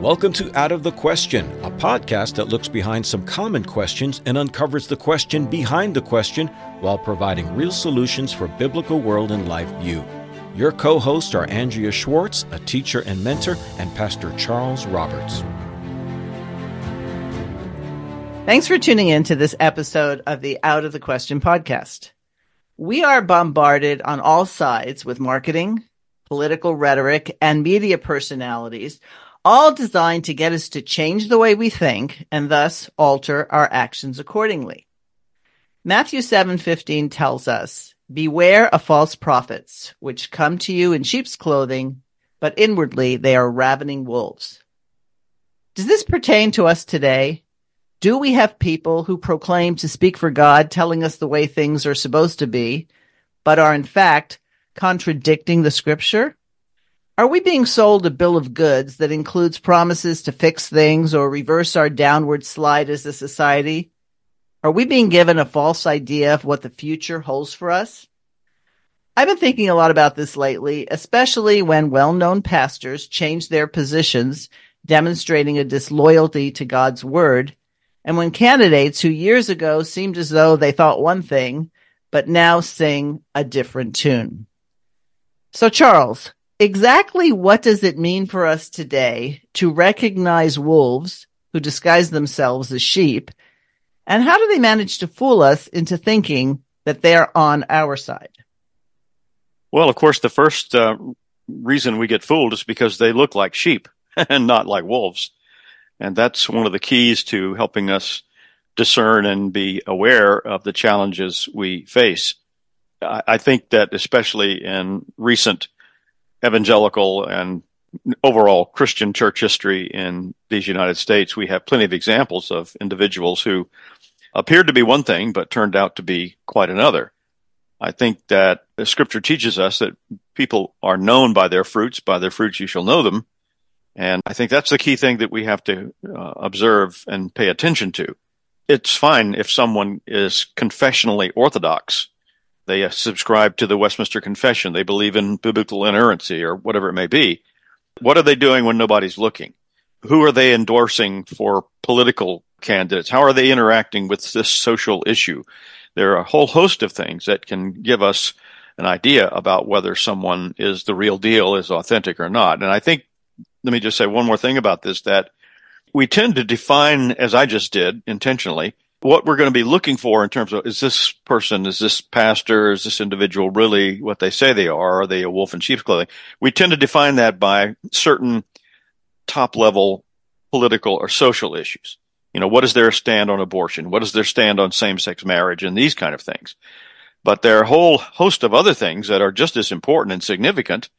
Welcome to Out of the Question, a podcast that looks behind some common questions and uncovers the question behind the question while providing real solutions for biblical world and life view. Your co hosts are Andrea Schwartz, a teacher and mentor, and Pastor Charles Roberts. Thanks for tuning in to this episode of the Out of the Question podcast. We are bombarded on all sides with marketing, political rhetoric, and media personalities all designed to get us to change the way we think and thus alter our actions accordingly. Matthew 7:15 tells us, "Beware of false prophets, which come to you in sheep's clothing, but inwardly they are ravening wolves." Does this pertain to us today? Do we have people who proclaim to speak for God, telling us the way things are supposed to be, but are in fact contradicting the scripture? Are we being sold a bill of goods that includes promises to fix things or reverse our downward slide as a society? Are we being given a false idea of what the future holds for us? I've been thinking a lot about this lately, especially when well-known pastors change their positions, demonstrating a disloyalty to God's word, and when candidates who years ago seemed as though they thought one thing, but now sing a different tune. So Charles, exactly what does it mean for us today to recognize wolves who disguise themselves as sheep? And how do they manage to fool us into thinking that they're on our side? Well, of course, the first uh, reason we get fooled is because they look like sheep and not like wolves. And that's one of the keys to helping us discern and be aware of the challenges we face. I, I think that especially in recent evangelical and overall Christian church history in these United States, we have plenty of examples of individuals who appeared to be one thing, but turned out to be quite another. I think that the scripture teaches us that people are known by their fruits. By their fruits you shall know them. And I think that's the key thing that we have to uh, observe and pay attention to. It's fine if someone is confessionally orthodox they uh, subscribe to the Westminster Confession. They believe in biblical inerrancy or whatever it may be. What are they doing when nobody's looking? Who are they endorsing for political candidates? How are they interacting with this social issue? There are a whole host of things that can give us an idea about whether someone is the real deal, is authentic or not. And I think, let me just say one more thing about this, that we tend to define, as I just did intentionally, what we're going to be looking for in terms of is this person, is this pastor, is this individual really what they say they are? Are they a wolf in sheep's clothing? We tend to define that by certain top level political or social issues. You know, what is their stand on abortion? What is their stand on same sex marriage and these kind of things? But there are a whole host of other things that are just as important and significant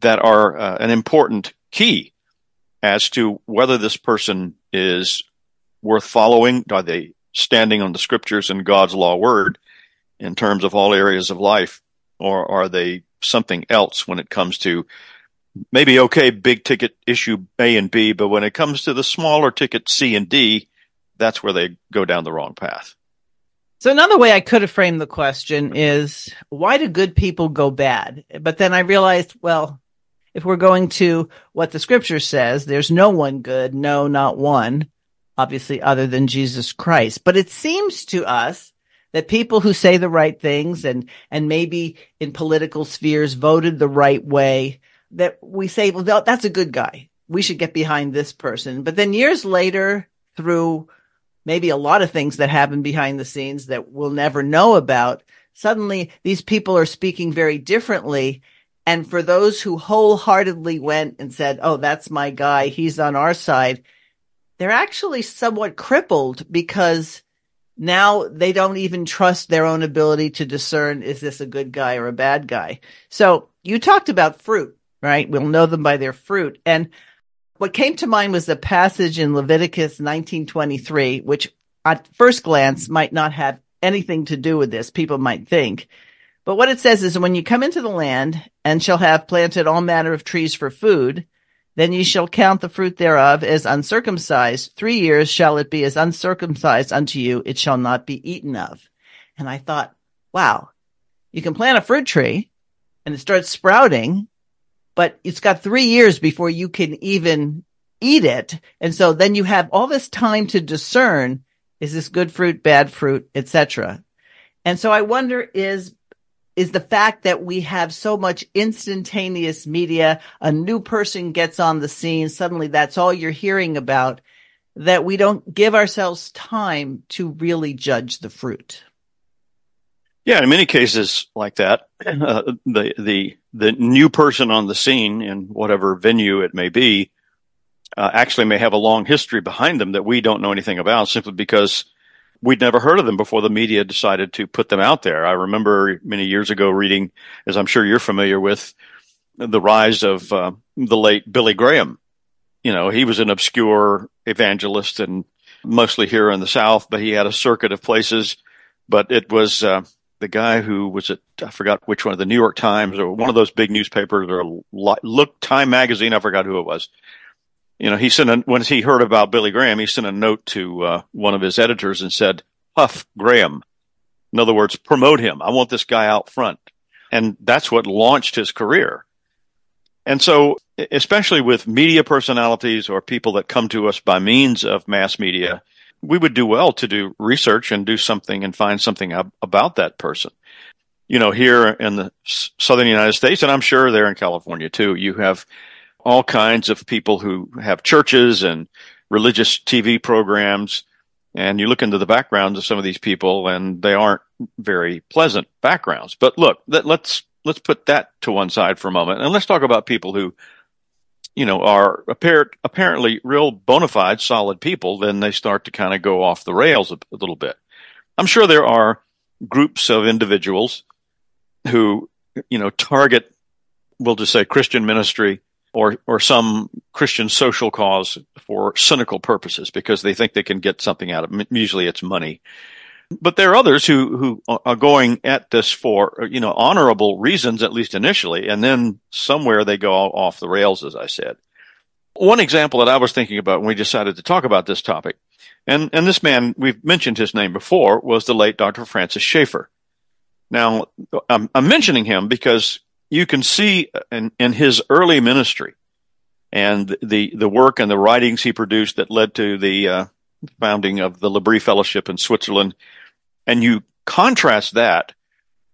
that are uh, an important key as to whether this person is worth following. Are they standing on the scriptures and God's law word in terms of all areas of life? Or are they something else when it comes to maybe okay, big ticket issue A and B, but when it comes to the smaller ticket C and D, that's where they go down the wrong path. So another way I could have framed the question is why do good people go bad? But then I realized, well, if we're going to what the scripture says, there's no one good, no, not one obviously other than Jesus Christ. But it seems to us that people who say the right things and, and maybe in political spheres voted the right way, that we say, well, that's a good guy. We should get behind this person. But then years later, through maybe a lot of things that happen behind the scenes that we'll never know about, suddenly these people are speaking very differently. And for those who wholeheartedly went and said, Oh, that's my guy. He's on our side they're actually somewhat crippled because now they don't even trust their own ability to discern is this a good guy or a bad guy. So you talked about fruit, right? We'll know them by their fruit. And what came to mind was a passage in Leviticus 1923, which at first glance might not have anything to do with this. People might think. But what it says is when you come into the land and shall have planted all manner of trees for food, then ye shall count the fruit thereof as uncircumcised. Three years shall it be as uncircumcised unto you. It shall not be eaten of. And I thought, wow, you can plant a fruit tree and it starts sprouting, but it's got three years before you can even eat it. And so then you have all this time to discern, is this good fruit, bad fruit, etc. And so I wonder is, is the fact that we have so much instantaneous media, a new person gets on the scene, suddenly that's all you're hearing about, that we don't give ourselves time to really judge the fruit. Yeah, in many cases like that, uh, the the the new person on the scene in whatever venue it may be uh, actually may have a long history behind them that we don't know anything about, simply because we'd never heard of them before the media decided to put them out there. I remember many years ago reading, as I'm sure you're familiar with, the rise of uh, the late Billy Graham. You know, he was an obscure evangelist and mostly here in the South, but he had a circuit of places. But it was uh, the guy who was at I forgot which one, of the New York Times or one of those big newspapers or look Time magazine. I forgot who it was. You know, he sent a, when he heard about Billy Graham, he sent a note to uh, one of his editors and said, "Huff Graham." In other words, promote him. I want this guy out front, and that's what launched his career. And so, especially with media personalities or people that come to us by means of mass media, we would do well to do research and do something and find something ab- about that person. You know, here in the southern United States, and I'm sure there in California too, you have all kinds of people who have churches and religious TV programs. And you look into the backgrounds of some of these people and they aren't very pleasant backgrounds. But look, let, let's, let's put that to one side for a moment and let's talk about people who you know, are apparent, apparently real bona fide solid people, then they start to kind of go off the rails a, a little bit. I'm sure there are groups of individuals who, you know, target, we'll just say Christian ministry or, or some Christian social cause for cynical purposes because they think they can get something out of it. Usually it's money. But there are others who, who are going at this for, you know, honorable reasons, at least initially, and then somewhere they go off the rails, as I said. One example that I was thinking about when we decided to talk about this topic, and, and this man, we've mentioned his name before, was the late Dr. Francis Schaeffer. Now, I'm, I'm mentioning him because you can see in, in his early ministry and the, the work and the writings he produced that led to the uh, founding of the L'Abri Fellowship in Switzerland and you contrast that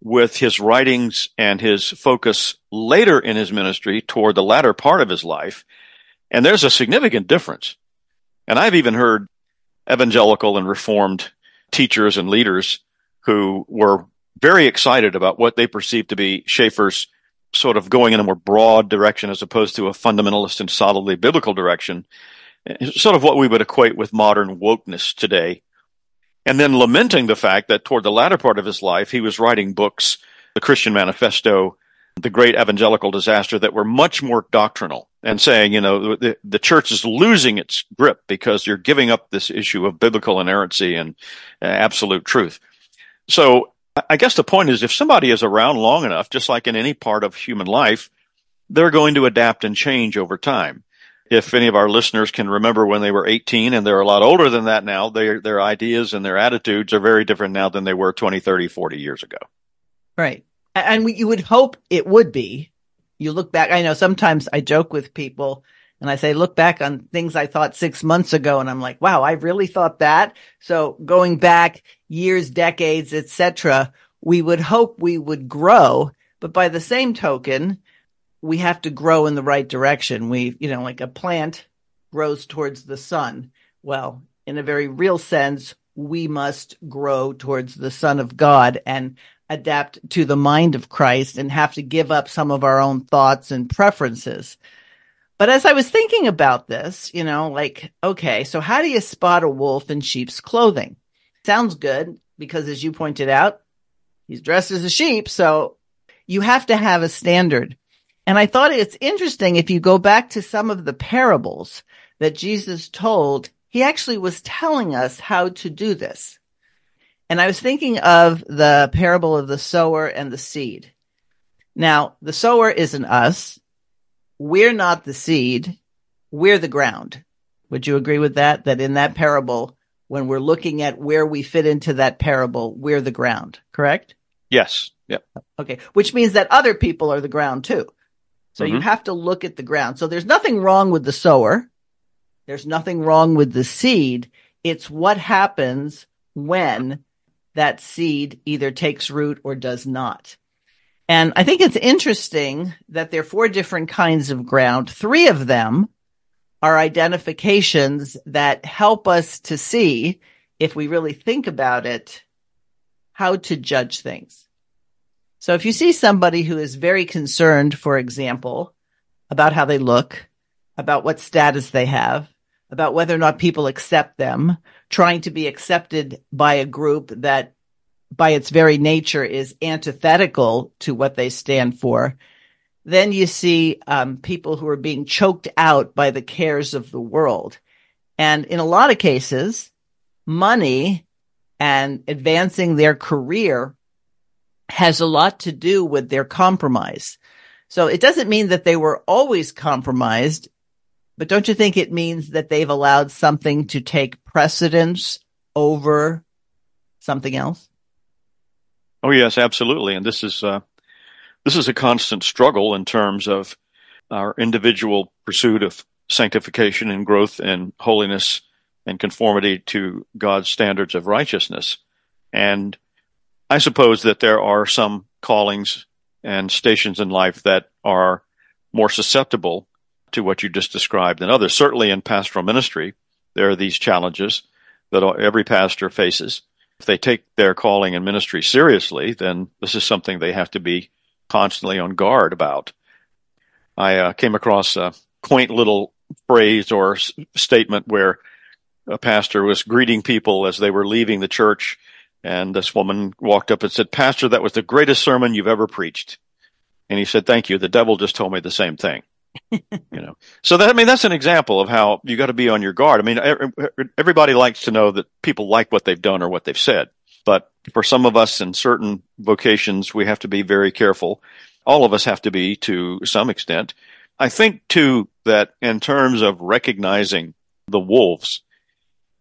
with his writings and his focus later in his ministry toward the latter part of his life. And there's a significant difference. And I've even heard evangelical and reformed teachers and leaders who were very excited about what they perceived to be Schaeffer's sort of going in a more broad direction as opposed to a fundamentalist and solidly biblical direction. Sort of what we would equate with modern wokeness today and then lamenting the fact that toward the latter part of his life, he was writing books, the Christian Manifesto, the Great Evangelical Disaster, that were much more doctrinal and saying, you know, the, the church is losing its grip because you're giving up this issue of biblical inerrancy and uh, absolute truth. So I guess the point is if somebody is around long enough, just like in any part of human life, they're going to adapt and change over time if any of our listeners can remember when they were 18 and they're a lot older than that now, their, their ideas and their attitudes are very different now than they were 20, 30, 40 years ago. Right. And you would hope it would be. You look back, I know sometimes I joke with people and I say, look back on things I thought six months ago. And I'm like, wow, I really thought that. So going back years, decades, etc., we would hope we would grow. But by the same token, we have to grow in the right direction. We, you know, like a plant grows towards the sun. Well, in a very real sense, we must grow towards the Son of God and adapt to the mind of Christ and have to give up some of our own thoughts and preferences. But as I was thinking about this, you know, like, okay, so how do you spot a wolf in sheep's clothing? Sounds good because as you pointed out, he's dressed as a sheep. So you have to have a standard. And I thought it's interesting if you go back to some of the parables that Jesus told, he actually was telling us how to do this. And I was thinking of the parable of the sower and the seed. Now, the sower isn't us. We're not the seed. We're the ground. Would you agree with that? That in that parable, when we're looking at where we fit into that parable, we're the ground, correct? Yes. Yep. Okay. Which means that other people are the ground too. So mm-hmm. you have to look at the ground. So there's nothing wrong with the sower. There's nothing wrong with the seed. It's what happens when that seed either takes root or does not. And I think it's interesting that there are four different kinds of ground. Three of them are identifications that help us to see, if we really think about it, how to judge things. So if you see somebody who is very concerned, for example, about how they look, about what status they have, about whether or not people accept them, trying to be accepted by a group that by its very nature is antithetical to what they stand for, then you see um, people who are being choked out by the cares of the world. And in a lot of cases, money and advancing their career has a lot to do with their compromise. So it doesn't mean that they were always compromised, but don't you think it means that they've allowed something to take precedence over something else? Oh yes, absolutely. And this is uh, this is a constant struggle in terms of our individual pursuit of sanctification and growth and holiness and conformity to God's standards of righteousness. And I suppose that there are some callings and stations in life that are more susceptible to what you just described than others. Certainly in pastoral ministry, there are these challenges that every pastor faces if they take their calling and ministry seriously, then this is something they have to be constantly on guard about. I uh, came across a quaint little phrase or s- statement where a pastor was greeting people as they were leaving the church, and this woman walked up and said, Pastor, that was the greatest sermon you've ever preached. And he said, Thank you. The devil just told me the same thing. You know, so that I mean that's an example of how you got to be on your guard. I mean, everybody likes to know that people like what they've done or what they've said, but for some of us in certain vocations, we have to be very careful. All of us have to be to some extent. I think too that in terms of recognizing the wolves,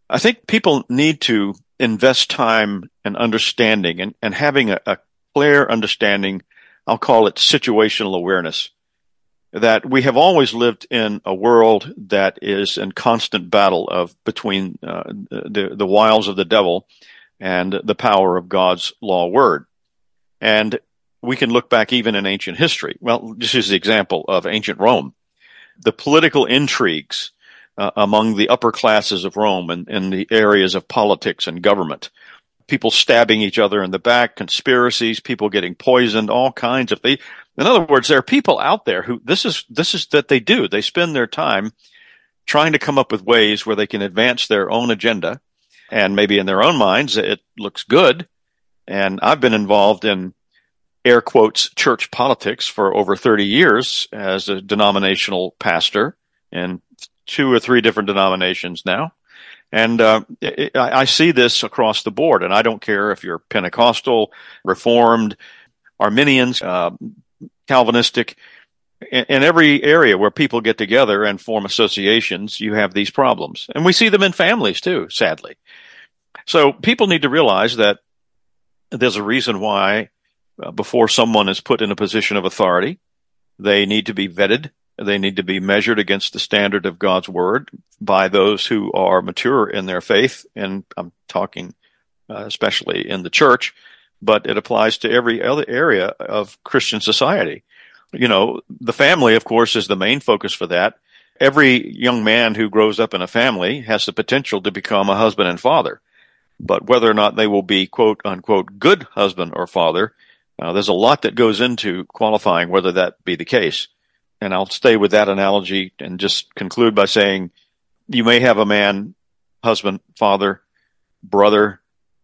I think people need to invest time and understanding and, and having a, a clear understanding. I'll call it situational awareness that we have always lived in a world that is in constant battle of between uh, the the wiles of the devil and the power of God's law word. And we can look back even in ancient history. Well, this is the example of ancient Rome. The political intrigues uh, among the upper classes of Rome and in the areas of politics and government. People stabbing each other in the back, conspiracies, people getting poisoned, all kinds of things. In other words, there are people out there who this is this is that they do. They spend their time trying to come up with ways where they can advance their own agenda and maybe in their own minds it looks good. And I've been involved in air quotes church politics for over 30 years as a denominational pastor in two or three different denominations now. And uh, I see this across the board, and I don't care if you're Pentecostal, Reformed, Arminians, uh, Calvinistic. In, in every area where people get together and form associations, you have these problems. And we see them in families too, sadly. So people need to realize that there's a reason why uh, before someone is put in a position of authority, they need to be vetted. They need to be measured against the standard of God's word by those who are mature in their faith. And I'm talking uh, especially in the church but it applies to every other area of Christian society. You know, the family, of course, is the main focus for that. Every young man who grows up in a family has the potential to become a husband and father. But whether or not they will be quote unquote good husband or father, uh, there's a lot that goes into qualifying whether that be the case. And I'll stay with that analogy and just conclude by saying you may have a man, husband, father, brother,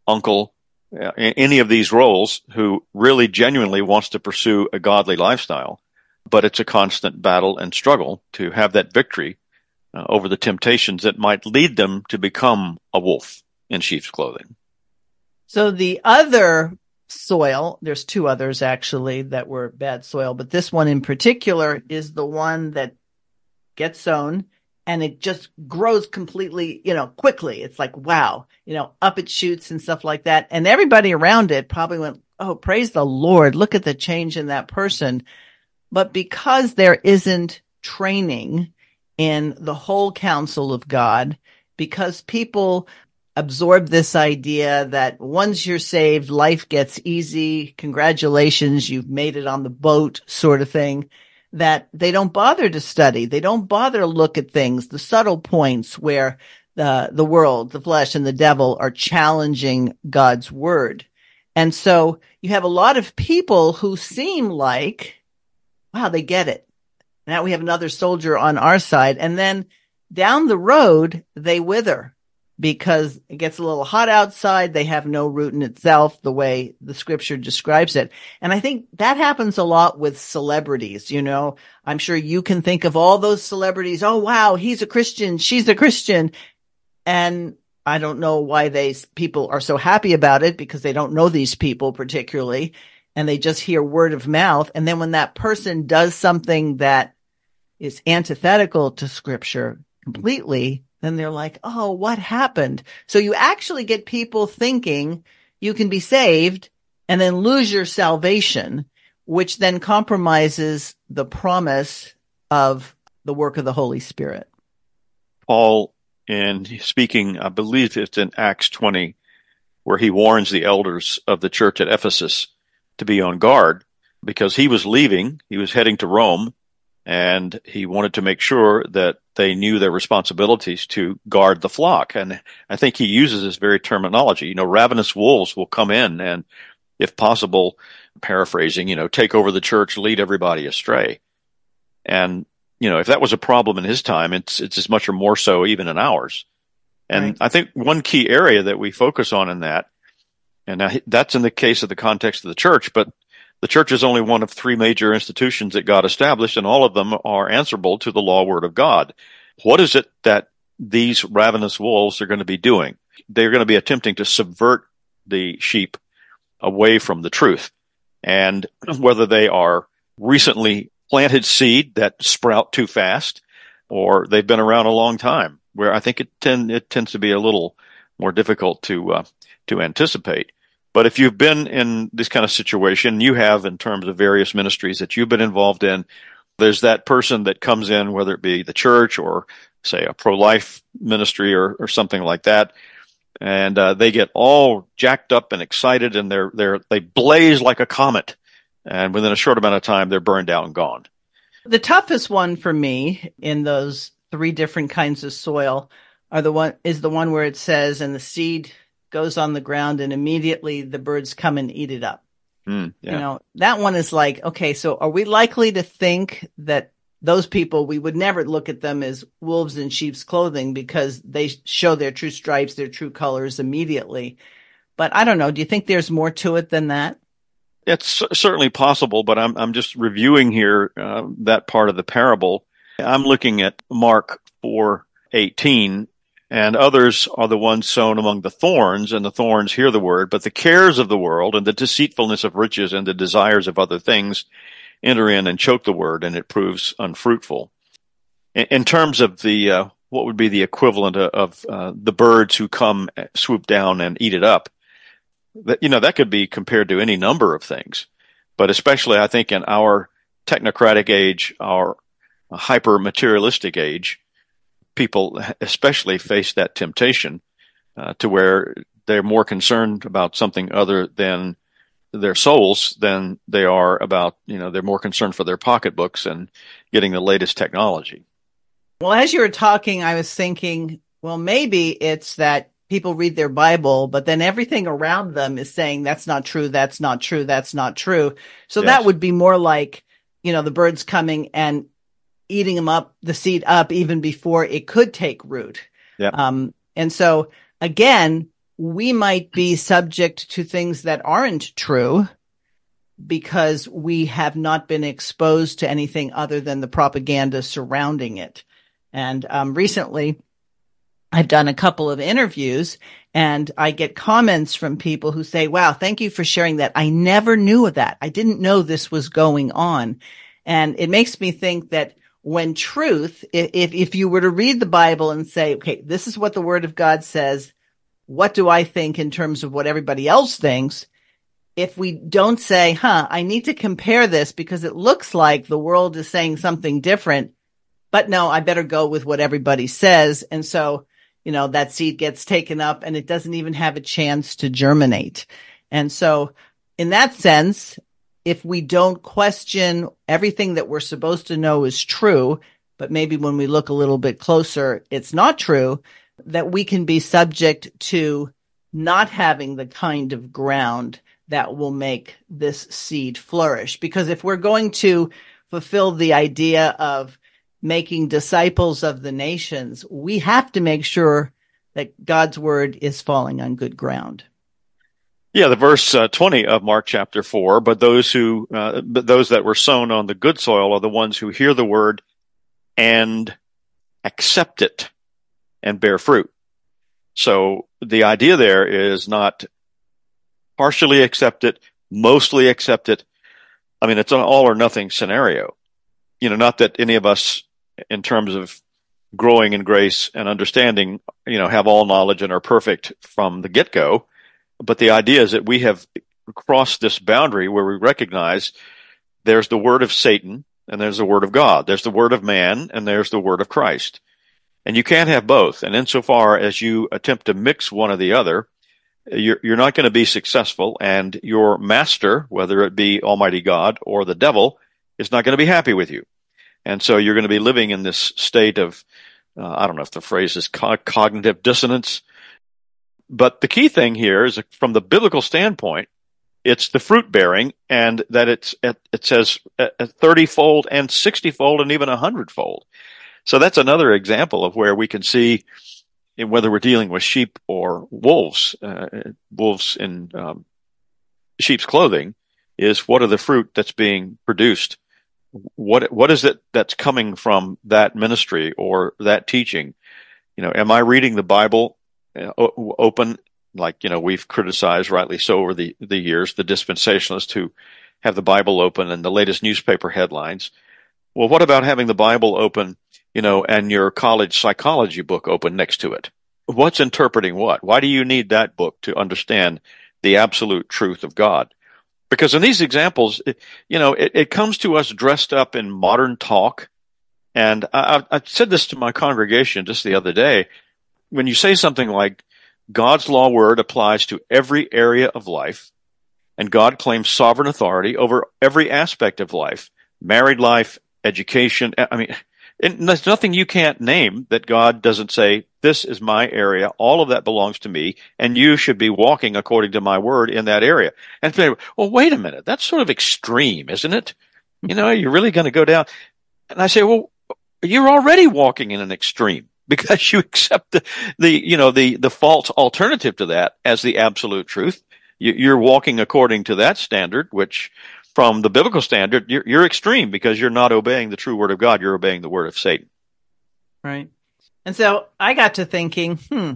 uncle, any of these roles who really genuinely wants to pursue a godly lifestyle, but it's a constant battle and struggle to have that victory uh, over the temptations that might lead them to become a wolf in sheep's clothing. So the other soil, there's two others actually that were bad soil, but this one in particular is the one that gets sown and it just grows completely, you know, quickly. It's like, wow, you know, up it shoots and stuff like that. And everybody around it probably went, Oh, praise the Lord. Look at the change in that person. But because there isn't training in the whole counsel of God because people absorb this idea that once you're saved, life gets easy. Congratulations, you've made it on the boat, sort of thing. That they don't bother to study. They don't bother to look at things, the subtle points where the, the world, the flesh and the devil are challenging God's word. And so you have a lot of people who seem like, wow, they get it. Now we have another soldier on our side. And then down the road, they wither because it gets a little hot outside. They have no root in itself, the way the scripture describes it. And I think that happens a lot with celebrities. You know, I'm sure you can think of all those celebrities. Oh, wow, he's a Christian. She's a Christian. And I don't know why they people are so happy about it because they don't know these people particularly and they just hear word of mouth. And then when that person does something that is antithetical to scripture completely, then they're like, Oh, what happened? So you actually get people thinking you can be saved and then lose your salvation, which then compromises the promise of the work of the Holy Spirit. Paul, in speaking, I believe it's in Acts 20, where he warns the elders of the church at Ephesus to be on guard because he was leaving. He was heading to Rome and he wanted to make sure that they knew their responsibilities to guard the flock. And I think he uses this very terminology. You know, ravenous wolves will come in and, if possible, paraphrasing, you know, take over the church, lead everybody astray. And, you know, if that was a problem in his time, it's, it's as much or more so even in ours. And right. I think one key area that we focus on in that, and that's in the case of the context of the church, but the church is only one of three major institutions that God established, and all of them are answerable to the law word of God. What is it that these ravenous wolves are going to be doing? They're going to be attempting to subvert the sheep away from the truth. And whether they are recently planted seed that sprout too fast, or they've been around a long time, where I think it, tend, it tends to be a little more difficult to uh, to anticipate. But if you've been in this kind of situation, you have in terms of various ministries that you've been involved in, there's that person that comes in, whether it be the church or say a pro-life ministry or, or something like that. And uh, they get all jacked up and excited and they're, they're, they blaze like a comet. And within a short amount of time, they're burned out and gone. The toughest one for me in those three different kinds of soil are the one is the one where it says, and the seed goes on the ground and immediately the birds come and eat it up. Mm, yeah. You know, that one is like, okay, so are we likely to think that those people, we would never look at them as wolves in sheep's clothing because they show their true stripes, their true colors immediately. But I don't know. Do you think there's more to it than that? It's certainly possible, but I'm I'm just reviewing here uh, that part of the parable. I'm looking at Mark 4:18 and others are the ones sown among the thorns, and the thorns hear the word, but the cares of the world and the deceitfulness of riches and the desires of other things enter in and choke the word, and it proves unfruitful. In, in terms of the uh, what would be the equivalent of, uh, the birds who come uh, swoop down and eat it up, that you know that could be compared to any number of things, but especially I think in our technocratic age, our hyper materialistic age people especially face that temptation uh, to where they're more concerned about something other than their souls than they are about, you know, they're more concerned for their pocketbooks and getting the latest technology. Well, as you were talking, I was thinking, well, maybe it's that people read their Bible, but then everything around them is saying that's not true, that's not true, that's not true. So yes. that would be more like, you know, the birds coming and eating them up, the seed up even before it could take root. Yeah. Um, and so again, we might be subject to things that aren't true because we have not been exposed to anything other than the propaganda surrounding it. And um, recently, I've done a couple of interviews and I get comments from people who say, wow, thank you for sharing that. I never knew of that. I didn't know this was going on. And it makes me think that when truth, if, if you were to read the Bible and say, okay, this is what the word of God says. What do I think in terms of what everybody else thinks? If we don't say, huh, I need to compare this because it looks like the world is saying something different. but no, I better go with what everybody says. And so, you know, that seed gets taken up and it doesn't even have a chance to germinate. And so in that sense, if we don't question everything that we're supposed to know is true, but maybe when we look a little bit closer, it's not true, that we can be subject to not having the kind of ground that will make this seed flourish. Because if we're going to fulfill the idea of making disciples of the nations, we have to make sure that God's word is falling on good ground. Yeah, the verse uh, 20 of Mark chapter 4, but those who, uh, but those that were sown on the good soil are the ones who hear the word and accept it and bear fruit. So the idea there is not partially accept it, mostly accept it. I mean, it's an all or nothing scenario. You know, not that any of us, in terms of growing in grace and understanding, you know, have all knowledge and are perfect from the get go. But the idea is that we have crossed this boundary where we recognize there's the word of Satan and there's the word of God. There's the word of man and there's the word of Christ. And you can't have both. And insofar as you attempt to mix one or the other, you're, you're not going to be successful. And your master, whether it be Almighty God or the devil, is not going to be happy with you. And so you're going to be living in this state of, uh, I don't know if the phrase is co- cognitive dissonance. But the key thing here is from the biblical standpoint, it's the fruit bearing and that it's, it says 30 fold and 60 fold and even 100 fold. So that's another example of where we can see in whether we're dealing with sheep or wolves, uh, wolves in um, sheep's clothing, is what are the fruit that's being produced? What what is it that's coming from that ministry or that teaching? You know, am I reading the Bible uh, open? Like you know, we've criticized rightly so over the the years the dispensationalists who have the Bible open and the latest newspaper headlines. Well, what about having the Bible open you know, and your college psychology book open next to it. What's interpreting what? Why do you need that book to understand the absolute truth of God? Because in these examples, you know, it, it comes to us dressed up in modern talk. And I, I said this to my congregation just the other day. When you say something like, God's law word applies to every area of life, and God claims sovereign authority over every aspect of life, married life, education. I mean, there's nothing you can't name that God doesn't say, this is my area. All of that belongs to me and you should be walking according to my word in that area. And say, well, wait a minute. That's sort of extreme, isn't it? You know, you're really going to go down. And I say, well, you're already walking in an extreme because you accept the, the you know, the, the false alternative to that as the absolute truth. You're walking according to that standard, which from the biblical standard, you're, you're extreme because you're not obeying the true word of God. You're obeying the word of Satan. Right. And so I got to thinking, hmm,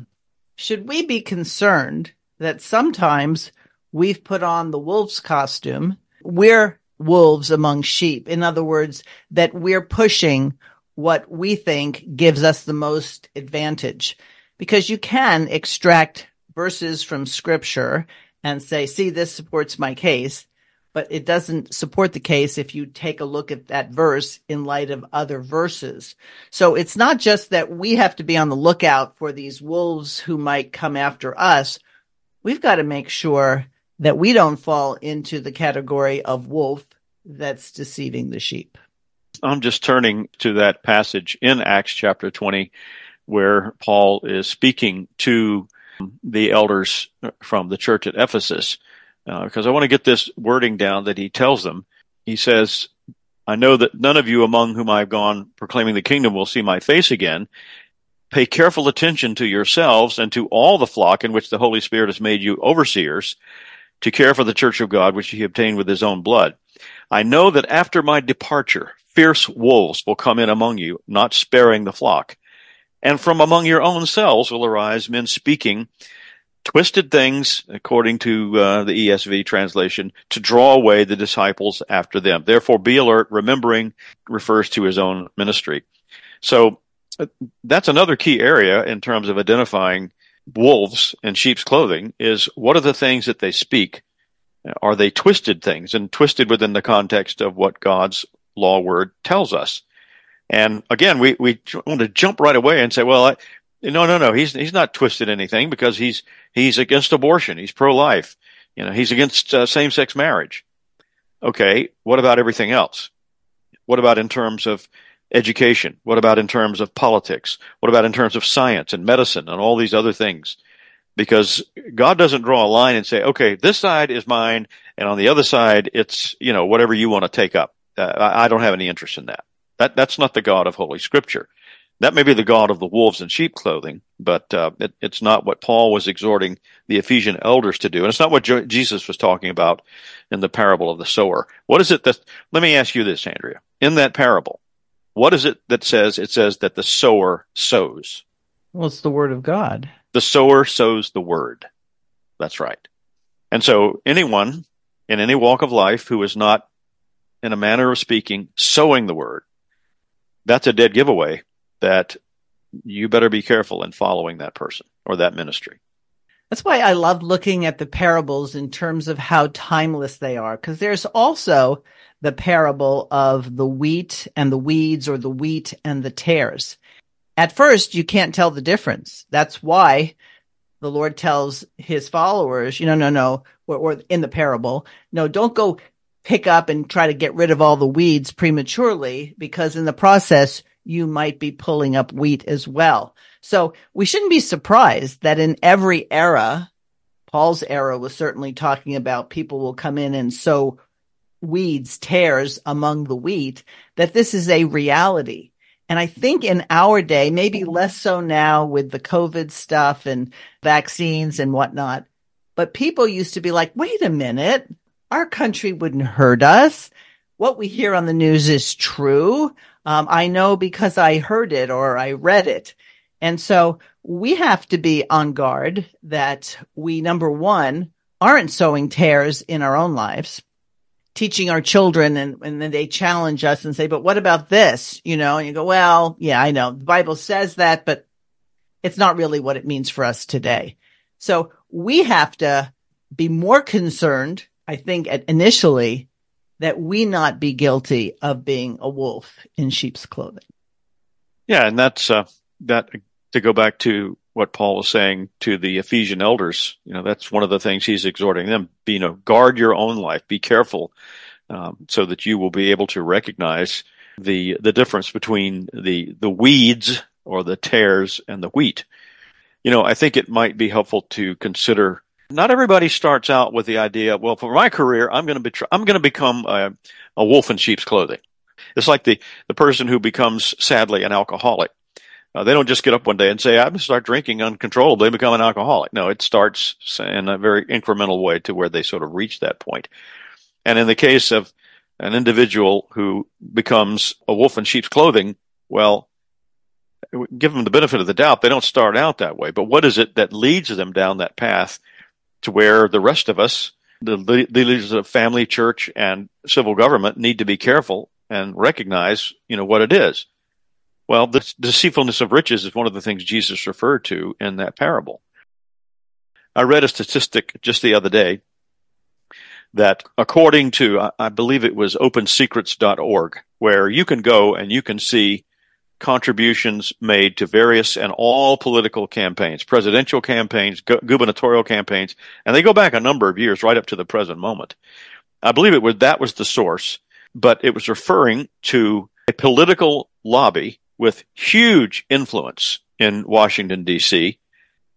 should we be concerned that sometimes we've put on the wolf's costume? We're wolves among sheep. In other words, that we're pushing what we think gives us the most advantage. Because you can extract verses from scripture and say, see, this supports my case but it doesn't support the case if you take a look at that verse in light of other verses. So it's not just that we have to be on the lookout for these wolves who might come after us. We've got to make sure that we don't fall into the category of wolf that's deceiving the sheep. I'm just turning to that passage in Acts chapter 20 where Paul is speaking to the elders from the church at Ephesus because uh, I want to get this wording down that he tells them. He says, I know that none of you among whom I've gone proclaiming the kingdom will see my face again. Pay careful attention to yourselves and to all the flock in which the Holy Spirit has made you overseers to care for the church of God, which he obtained with his own blood. I know that after my departure, fierce wolves will come in among you, not sparing the flock. And from among your own selves will arise men speaking twisted things, according to uh, the ESV translation, to draw away the disciples after them. Therefore, be alert. Remembering refers to his own ministry. So uh, that's another key area in terms of identifying wolves in sheep's clothing is what are the things that they speak? Are they twisted things and twisted within the context of what God's law word tells us? And again, we, we want to jump right away and say, well, I, no, no, no, he's, he's not twisted anything because he's, he's against abortion. He's pro-life. You know, he's against uh, same-sex marriage. Okay. What about everything else? What about in terms of education? What about in terms of politics? What about in terms of science and medicine and all these other things? Because God doesn't draw a line and say, okay, this side is mine, and on the other side, it's, you know, whatever you want to take up. Uh, I don't have any interest in that. That, that's not the God of Holy Scripture. That may be the God of the wolves in sheep clothing, but uh, it, it's not what Paul was exhorting the Ephesian elders to do. And it's not what jo- Jesus was talking about in the parable of the sower. What is it that, let me ask you this, Andrea. In that parable, what is it that says? It says that the sower sows. Well, it's the word of God. The sower sows the word. That's right. And so anyone in any walk of life who is not, in a manner of speaking, sowing the word, that's a dead giveaway that you better be careful in following that person or that ministry. That's why I love looking at the parables in terms of how timeless they are, because there's also the parable of the wheat and the weeds or the wheat and the tares. At first, you can't tell the difference. That's why the Lord tells his followers, you know, no, no, or, or in the parable, no, don't go pick up and try to get rid of all the weeds prematurely because in the process, you might be pulling up wheat as well. So we shouldn't be surprised that in every era, Paul's era was certainly talking about people will come in and sow weeds, tares among the wheat, that this is a reality. And I think in our day, maybe less so now with the COVID stuff and vaccines and whatnot, but people used to be like, wait a minute, our country wouldn't hurt us. What we hear on the news is true. Um, I know because I heard it or I read it. And so we have to be on guard that we, number one, aren't sowing tares in our own lives teaching our children and, and then they challenge us and say, but what about this? You know, and you go, well, yeah, I know the Bible says that, but it's not really what it means for us today. So we have to be more concerned, I think, initially that we not be guilty of being a wolf in sheep's clothing. Yeah. And that's, uh, that to go back to what Paul was saying to the Ephesian elders. You know, that's one of the things he's exhorting them. You know, guard your own life. Be careful, um, so that you will be able to recognize the the difference between the the weeds or the tares and the wheat. You know, I think it might be helpful to consider. Not everybody starts out with the idea. Well, for my career, I'm going to be I'm going to become a, a wolf in sheep's clothing. It's like the the person who becomes sadly an alcoholic uh, they don't just get up one day and say, I'm going to start drinking uncontrollably and become an alcoholic. No, it starts in a very incremental way to where they sort of reach that point. And in the case of an individual who becomes a wolf in sheep's clothing, well, give them the benefit of the doubt. They don't start out that way. But what is it that leads them down that path to where the rest of us, the, the leaders of family, church, and civil government need to be careful and recognize, you know, what it is. Well, the deceitfulness of riches is one of the things Jesus referred to in that parable. I read a statistic just the other day that according to, I believe it was opensecrets.org, where you can go and you can see contributions made to various and all political campaigns, presidential campaigns, gu- gubernatorial campaigns, and they go back a number of years right up to the present moment. I believe it was that was the source, but it was referring to a political lobby with huge influence in Washington, D.C.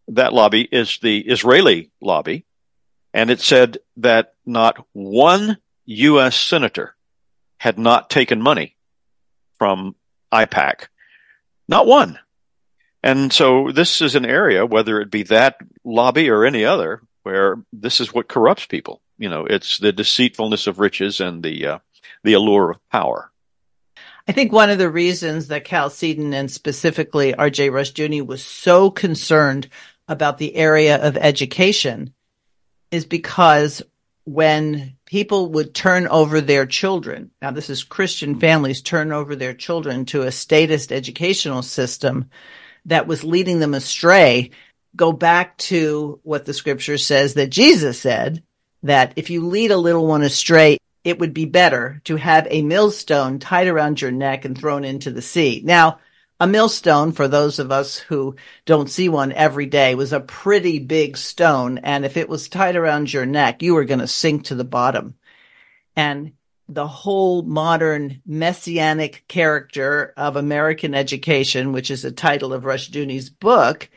That lobby is the Israeli lobby. And it said that not one U.S. senator had not taken money from AIPAC. Not one. And so this is an area, whether it be that lobby or any other, where this is what corrupts people. You know, it's the deceitfulness of riches and the uh, the allure of power. I think one of the reasons that Chalcedon and specifically R.J. Rushdoony was so concerned about the area of education is because when people would turn over their children, now this is Christian families turn over their children to a statist educational system that was leading them astray, go back to what the scripture says that Jesus said, that if you lead a little one astray it would be better to have a millstone tied around your neck and thrown into the sea. Now, a millstone, for those of us who don't see one every day, was a pretty big stone. And if it was tied around your neck, you were going to sink to the bottom. And the whole modern messianic character of American education, which is the title of Rushdoony's book,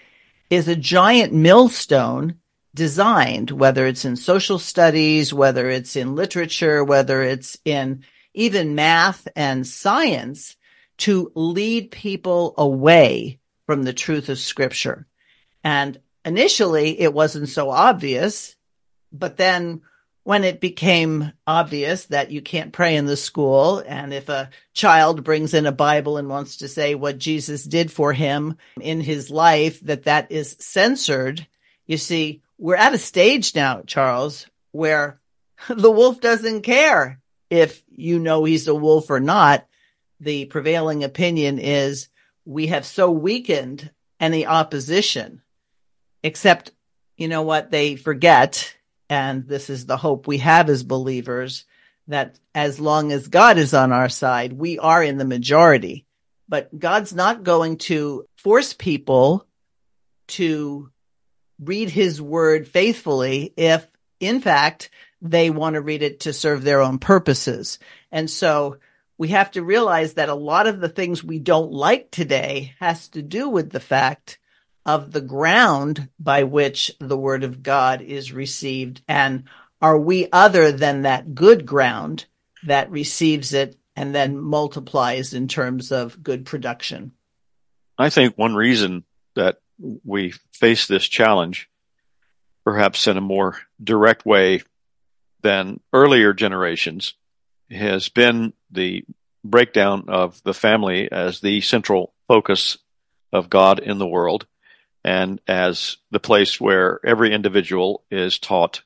is a giant millstone designed, whether it's in social studies, whether it's in literature, whether it's in even math and science, to lead people away from the truth of scripture. And initially it wasn't so obvious, but then when it became obvious that you can't pray in the school, and if a child brings in a Bible and wants to say what Jesus did for him in his life, that that is censored, you see, we're at a stage now, Charles, where the wolf doesn't care if you know he's a wolf or not. The prevailing opinion is we have so weakened any opposition, except, you know what, they forget and this is the hope we have as believers that as long as God is on our side, we are in the majority. But God's not going to force people to read his word faithfully if, in fact, they want to read it to serve their own purposes. And so we have to realize that a lot of the things we don't like today has to do with the fact of the ground by which the word of God is received? And are we other than that good ground that receives it and then multiplies in terms of good production? I think one reason that we face this challenge, perhaps in a more direct way than earlier generations, has been the breakdown of the family as the central focus of God in the world and as the place where every individual is taught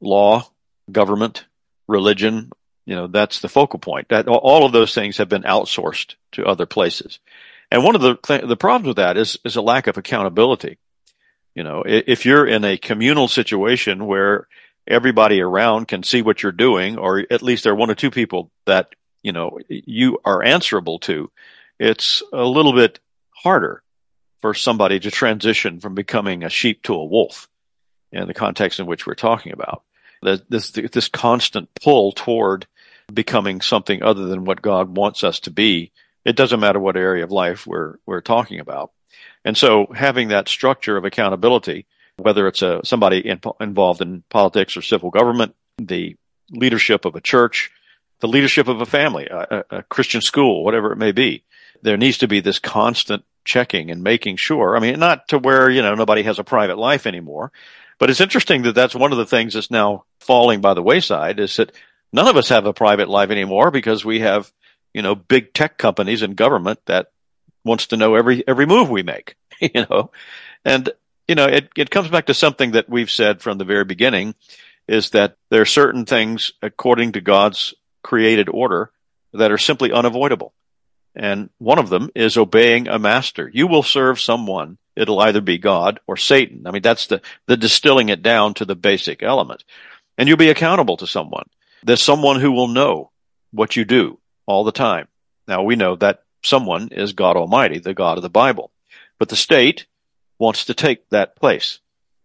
law, government, religion. You know, that's the focal point. That all of those things have been outsourced to other places. And one of the th- the problems with that is is a lack of accountability. You know, if you're in a communal situation where everybody around can see what you're doing, or at least there are one or two people that you know you are answerable to, it's a little bit harder for somebody to transition from becoming a sheep to a wolf in the context in which we're talking about. This, this constant pull toward becoming something other than what God wants us to be. It doesn't matter what area of life we're, we're talking about. And so having that structure of accountability, whether it's a, somebody in, involved in politics or civil government, the leadership of a church, the leadership of a family, a, a Christian school, whatever it may be, there needs to be this constant checking and making sure. I mean, not to where, you know, nobody has a private life anymore, but it's interesting that that's one of the things that's now falling by the wayside is that none of us have a private life anymore because we have, you know, big tech companies and government that wants to know every, every move we make, you know, and, you know, it, it comes back to something that we've said from the very beginning is that there are certain things according to God's created order that are simply unavoidable. And one of them is obeying a master. You will serve someone. It'll either be God or Satan. I mean, that's the, the distilling it down to the basic element. And you'll be accountable to someone. There's someone who will know what you do all the time. Now we know that someone is God Almighty, the God of the Bible. But the state wants to take that place.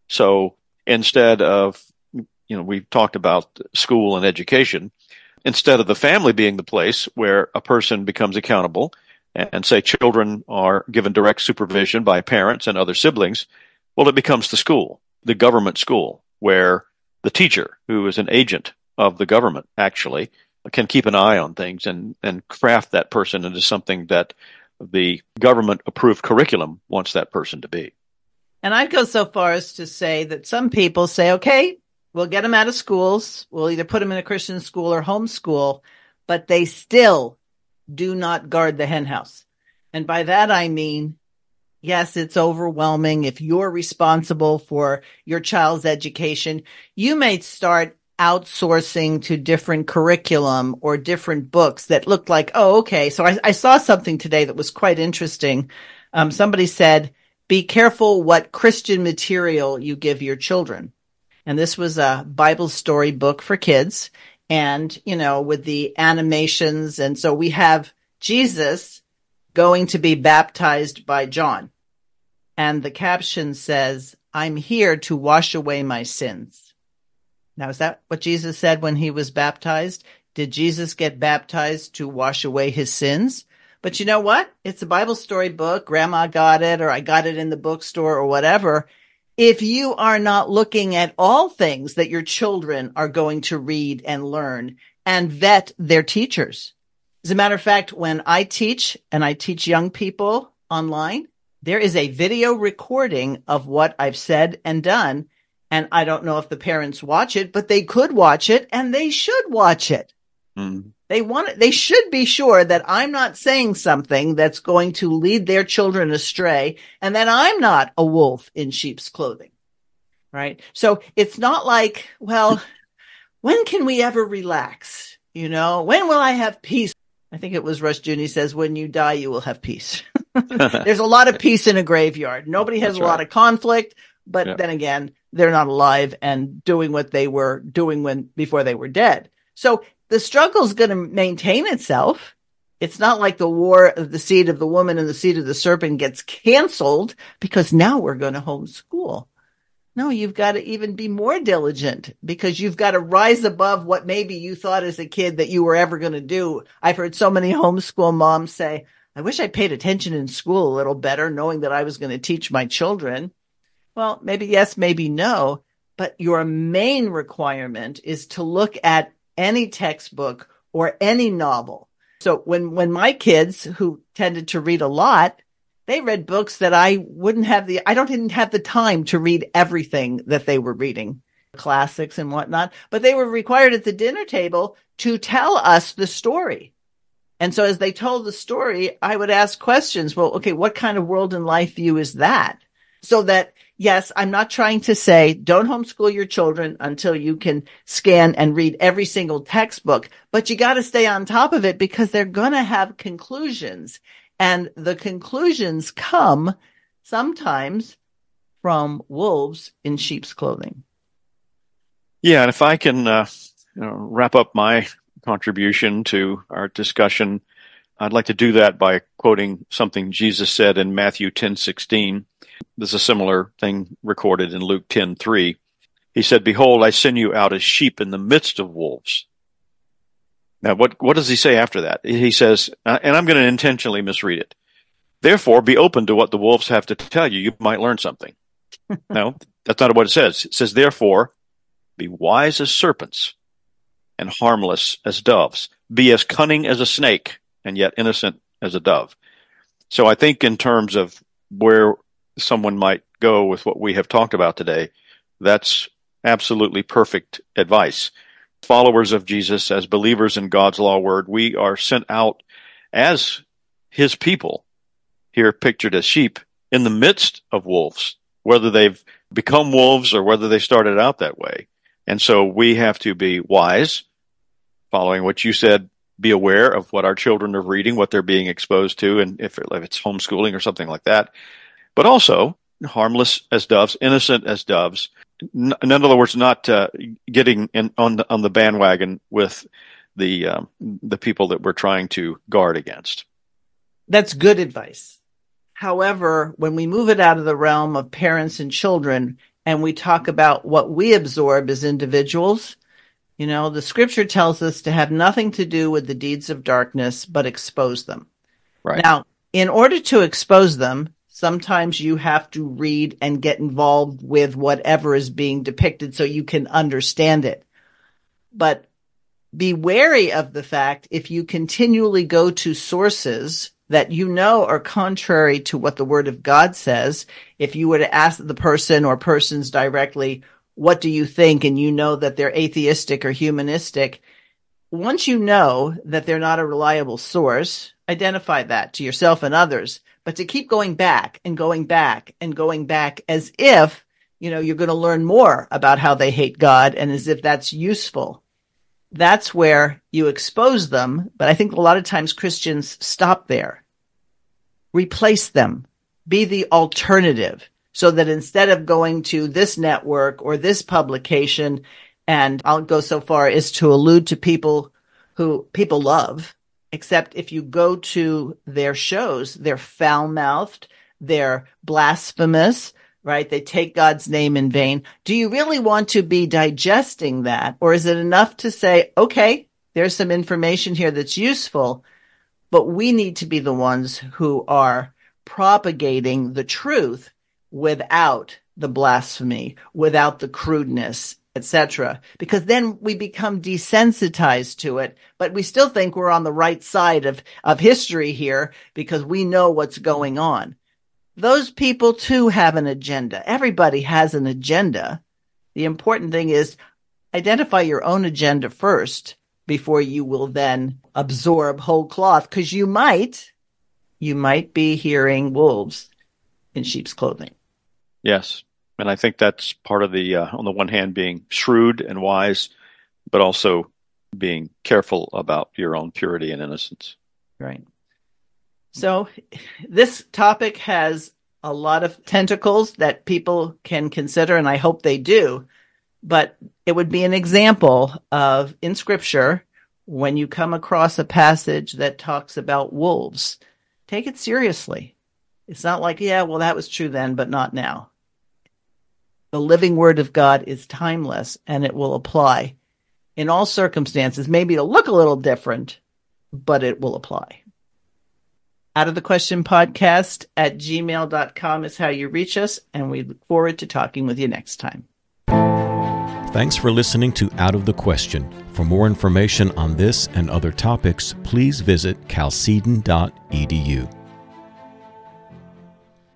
So instead of, you know, we've talked about school and education instead of the family being the place where a person becomes accountable and say children are given direct supervision by parents and other siblings, well, it becomes the school, the government school, where the teacher, who is an agent of the government, actually can keep an eye on things and, and craft that person into something that the government approved curriculum wants that person to be. And I'd go so far as to say that some people say, okay, We'll get them out of schools. We'll either put them in a Christian school or homeschool, but they still do not guard the henhouse. And by that, I mean, yes, it's overwhelming. If you're responsible for your child's education, you may start outsourcing to different curriculum or different books that looked like, oh, okay. So I, I saw something today that was quite interesting. Um, somebody said, be careful what Christian material you give your children and this was a Bible story book for kids. and, you know, with the animations. And so we have Jesus going to be baptized by John. And the caption says, I'm here to wash away my sins. Now, is that what Jesus said when he was baptized? Did Jesus get baptized to wash away his sins? But you know what? It's a Bible story book. Grandma got it, or I got it in the bookstore, or whatever. If you are not looking at all things that your children are going to read and learn and vet their teachers. As a matter of fact, when I teach and I teach young people online, there is a video recording of what I've said and done. And I don't know if the parents watch it, but they could watch it and they should watch it. Mm. They want it. they should be sure that I'm not saying something that's going to lead their children astray and that I'm not a wolf in sheep's clothing. Right? So it's not like, well, when can we ever relax? You know, when will I have peace? I think it was Rushdoony says, when you die, you will have peace. There's a lot of peace in a graveyard. Nobody has That's a right. lot of conflict, but yeah. then again, they're not alive and doing what they were doing when before they were dead. So the struggle is going to maintain itself. It's not like the war of the seed of the woman and the seed of the serpent gets canceled because now we're going to homeschool. No, you've got to even be more diligent because you've got to rise above what maybe you thought as a kid that you were ever going to do. I've heard so many homeschool moms say, I wish I paid attention in school a little better, knowing that I was going to teach my children. Well, maybe yes, maybe no, but your main requirement is to look at any textbook or any novel. So when, when my kids who tended to read a lot, they read books that I wouldn't have the, I don't even have the time to read everything that they were reading, classics and whatnot, but they were required at the dinner table to tell us the story. And so as they told the story, I would ask questions. Well, okay, what kind of world and life view is that? So that yes, I'm not trying to say don't homeschool your children until you can scan and read every single textbook, but you got to stay on top of it because they're going to have conclusions and the conclusions come sometimes from wolves in sheep's clothing. Yeah. And if I can uh, you know, wrap up my contribution to our discussion, I'd like to do that by quoting something Jesus said in Matthew 10:16. There's a similar thing recorded in Luke 10:3. He said, "Behold, I send you out as sheep in the midst of wolves." Now, what what does he say after that? He says, uh, and I'm going to intentionally misread it. Therefore, be open to what the wolves have to tell you. You might learn something. no, that's not what it says. It says, therefore, be wise as serpents and harmless as doves. Be as cunning as a snake and yet innocent as a dove. So I think in terms of where someone might go with what we have talked about today, that's absolutely perfect advice. Followers of Jesus, as believers in God's law word, we are sent out as his people, here pictured as sheep, in the midst of wolves, whether they've become wolves or whether they started out that way. And so we have to be wise, following what you said, be aware of what our children are reading, what they're being exposed to, and if, if it's homeschooling or something like that but also harmless as doves, innocent as doves. In other words, not uh, getting in, on the on the bandwagon with the um, the people that we're trying to guard against. That's good advice. However, when we move it out of the realm of parents and children, and we talk about what we absorb as individuals, you know, the scripture tells us to have nothing to do with the deeds of darkness, but expose them. Right. Now, in order to expose them, sometimes you have to read and get involved with whatever is being depicted so you can understand it. But be wary of the fact if you continually go to sources that you know are contrary to what the word of God says. If you were to ask the person or persons directly, what do you think? And you know that they're atheistic or humanistic. Once you know that they're not a reliable source, identify that to yourself and others but to keep going back and going back and going back as if, you know, you're going to learn more about how they hate God and as if that's useful. That's where you expose them. But I think a lot of times Christians stop there. Replace them. Be the alternative so that instead of going to this network or this publication, And I'll go so far as to allude to people who people love, except if you go to their shows, they're foul mouthed, they're blasphemous, right? They take God's name in vain. Do you really want to be digesting that? Or is it enough to say, okay, there's some information here that's useful, but we need to be the ones who are propagating the truth without the blasphemy, without the crudeness, etc. Because then we become desensitized to it, but we still think we're on the right side of, of history here because we know what's going on. Those people too have an agenda. Everybody has an agenda. The important thing is identify your own agenda first before you will then absorb whole cloth because you might, you might be hearing wolves in sheep's clothing. Yes. And I think that's part of the, uh, on the one hand, being shrewd and wise, but also being careful about your own purity and innocence. Right. So this topic has a lot of tentacles that people can consider, and I hope they do. But it would be an example of in scripture when you come across a passage that talks about wolves, take it seriously. It's not like, yeah, well, that was true then, but not now. The living word of God is timeless and it will apply in all circumstances. Maybe it'll look a little different, but it will apply. Out of the question podcast at gmail.com is how you reach us, and we look forward to talking with you next time. Thanks for listening to Out of the Question. For more information on this and other topics, please visit chalcedon.edu.